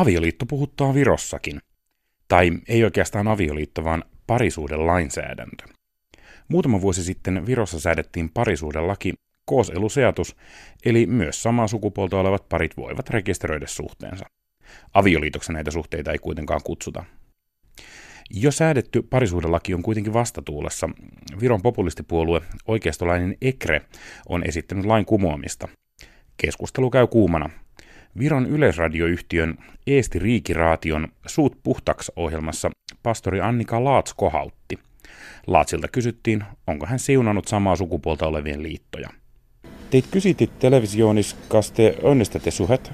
Avioliitto puhuttaa Virossakin. Tai ei oikeastaan avioliitto, vaan parisuuden lainsäädäntö. Muutama vuosi sitten Virossa säädettiin parisuudelaki kooseluseatus, eli myös samaa sukupuolta olevat parit voivat rekisteröidä suhteensa. Avioliitoksi näitä suhteita ei kuitenkaan kutsuta. Jo säädetty parisuudelaki on kuitenkin vastatuulessa. Viron populistipuolue oikeistolainen EKRE on esittänyt lain kumoamista. Keskustelu käy kuumana. Viron yleisradioyhtiön Eesti Riikiraation Suut puhtaks ohjelmassa pastori Annika Laats kohautti. Laatsilta kysyttiin, onko hän siunannut samaa sukupuolta olevien liittoja. Teit küsiti televisioonis, kas te õnnestate suhet?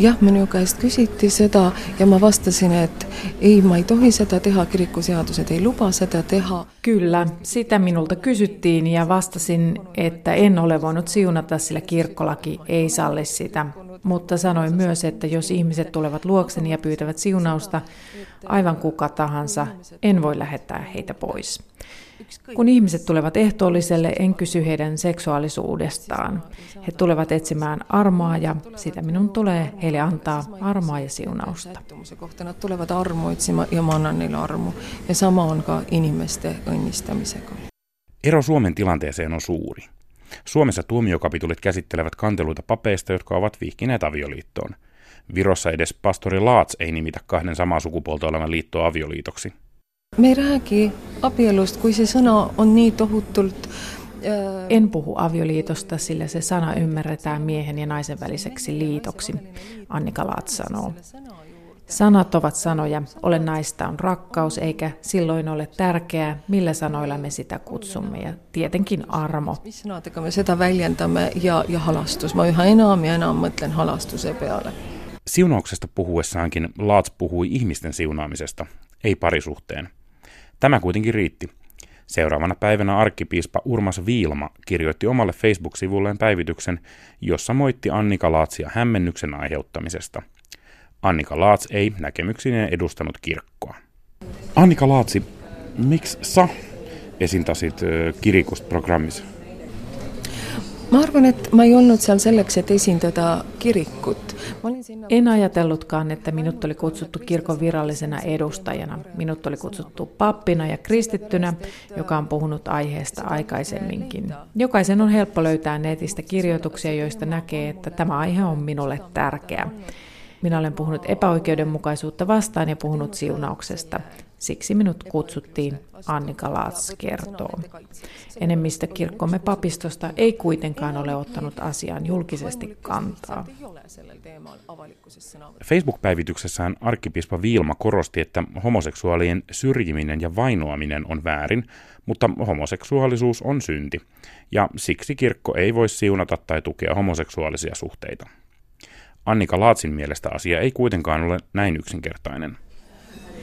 jah, minu käest küsiti seda ja ma vastasin, et ei, ma ei tohi seda teha, kirikuseadused ei luba seda teha. Kyllä, sitä minulta kysyttiin ja vastasin, että en ole voinut siunata, sillä kirkkolaki ei salli sitä. Mutta sanoin myös, että jos ihmiset tulevat luokseni ja pyytävät siunausta, aivan kuka tahansa, en voi lähettää heitä pois. Kun ihmiset tulevat ehtoolliselle, en kysy heidän seksuaalisuudestaan. He tulevat etsimään armoa ja sitä minun tulee heille antaa armoa ja siunausta. Nad tulevad armu otsima ja ma annan neile armu. Ja sama on ka inimeste õnnistamisega. Ero Suomen tilanteeseen on suuri. Suomessa tuomiokapitulit käsittelevät kanteluita papeista, jotka ovat vihkineet avioliittoon. Virossa edes pastori Laats ei nimitä kahden samaa sukupuolta olevan liittoa avioliitoksi. me ei räägi abielust, kui see sõna on nii tohutult äh, en puhu avioliitosta, sillä se sana ymmärretään miehen ja naisen väliseksi liitoksi, Annika Laat sanoo. Sanat ovat sanoja, olennaista on rakkaus, eikä silloin ole tärkeää, millä sanoilla me sitä kutsumme, ja tietenkin armo. mis sõnadega me seda väljendame ja, ja halastus, ma üha enam ja enam mõtlen halastuse peale. Siunauksesta puhuessaankin Laats puhui ihmisten siunaamisesta, ei parisuhteen. Tämä kuitenkin riitti. Seuraavana päivänä arkkipiispa Urmas Viilma kirjoitti omalle Facebook-sivulleen päivityksen, jossa moitti Annika Laatsia hämmennyksen aiheuttamisesta. Annika Laats ei näkemyksineen edustanut kirkkoa. Annika Laatsi, miksi sä esintasit kirikust-programmissa? ma arvan, et ma ei olnud seal selleks, et esindada kirikut. En ajatellutkaan, että minut oli kutsuttu kirkon virallisena edustajana. Minut oli kutsuttu pappina ja kristittynä, joka on puhunut aiheesta aikaisemminkin. Jokaisen on helppo löytää netistä kirjoituksia, joista näkee, että tämä aihe on minulle tärkeä. Minä olen puhunut epäoikeudenmukaisuutta vastaan ja puhunut siunauksesta. Siksi minut kutsuttiin, Annika Laats kertoo. Enemmistö kirkkomme papistosta ei kuitenkaan ole ottanut asiaan julkisesti kantaa. Facebook-päivityksessään arkkipiispa Viilma korosti, että homoseksuaalien syrjiminen ja vainoaminen on väärin, mutta homoseksuaalisuus on synti, ja siksi kirkko ei voi siunata tai tukea homoseksuaalisia suhteita. Annika Laatsin mielestä asia ei kuitenkaan ole näin yksinkertainen.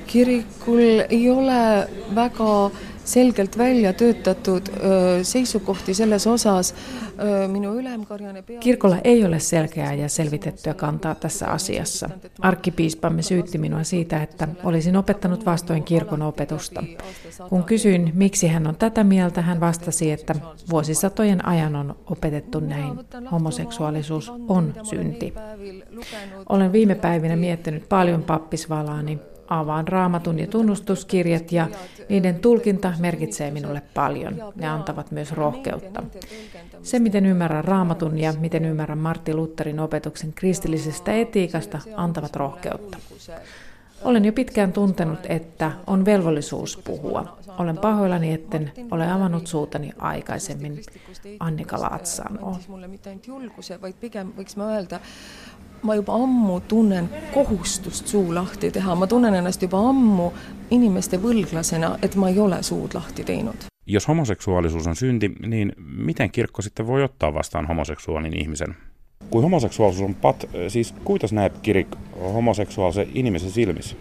kirikul ei ole väga selgelt välja töötatud seisukohti selles osas. Minu ülemkarjane pea... Kirkolla ei ole selkeää ja selvitettyä kantaa tässä asiassa. Arkkipiispamme syytti minua siitä, että olisin opettanut vastoin kirkon opetusta. Kun kysyin, miksi hän on tätä mieltä, hän vastasi, että vuosisatojen ajan on opetettu näin. Homoseksuaalisuus on synti. Olen viime päivinä miettinyt paljon pappisvalaani avaan raamatun ja tunnustuskirjat ja niiden tulkinta merkitsee minulle paljon. Ne antavat myös rohkeutta. Se, miten ymmärrän raamatun ja miten ymmärrän Martti Lutherin opetuksen kristillisestä etiikasta, antavat rohkeutta. Olen jo pitkään tuntenut, että on velvollisuus puhua. Olen pahoillani, etten ole avannut suutani aikaisemmin, Annika Laat sanoo ma juba ammu tunnen kohustust suu lahti teha, ma tunnen ennast juba ammu inimeste võlglasena, et ma ei ole suud lahti teinud. Jos homoseksuaalisuus on synti, niin miten kirkko sitten voi ottaa vastaan homoseksuaalin ihmisen? Kui homoseksuaalisuus on pat, siis kuidas näeb kirik homoseksuaalse inimese silmissä?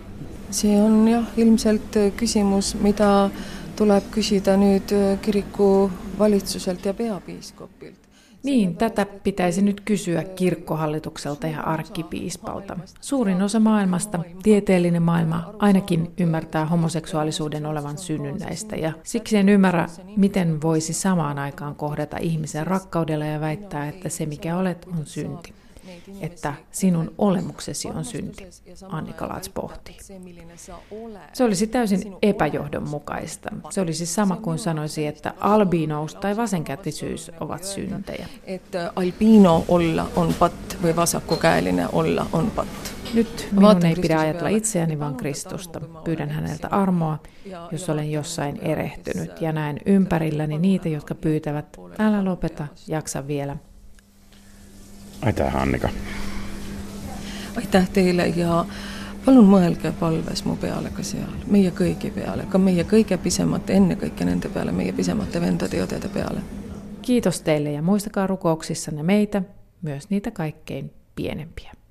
see on jah, ilmselt küsimus, mida tuleb küsida nüüd kiriku valitsuselt ja peapiiskopilt Niin, tätä pitäisi nyt kysyä kirkkohallitukselta ja arkkipiispalta. Suurin osa maailmasta, tieteellinen maailma, ainakin ymmärtää homoseksuaalisuuden olevan synnynnäistä ja siksi en ymmärrä, miten voisi samaan aikaan kohdata ihmisen rakkaudella ja väittää, että se mikä olet on synti. Että sinun olemuksesi on synti, Annika Laats pohtii. Se olisi täysin epäjohdonmukaista. Se olisi sama kuin sanoisi, että albiinous tai vasenkätisyys ovat syntejä. Että albiino olla on pat vai vasakkokäälinen olla on pat. Nyt minun ei pidä ajatella itseäni, vaan Kristusta. Pyydän häneltä armoa, jos olen jossain erehtynyt ja näen ympärilläni niitä, jotka pyytävät, älä lopeta, jaksa vielä. Aitäh Annika. aitäh teile ja palun mõelge palves mu peale ka seal, meie kõigi peale, ka meie kõige pisemate, ennekõike nende peale, meie pisemate vendade ja õdede peale. Kiitos teille ja muistakaa rukouksissanne meitä, myös niitä kaikkein pienempiä.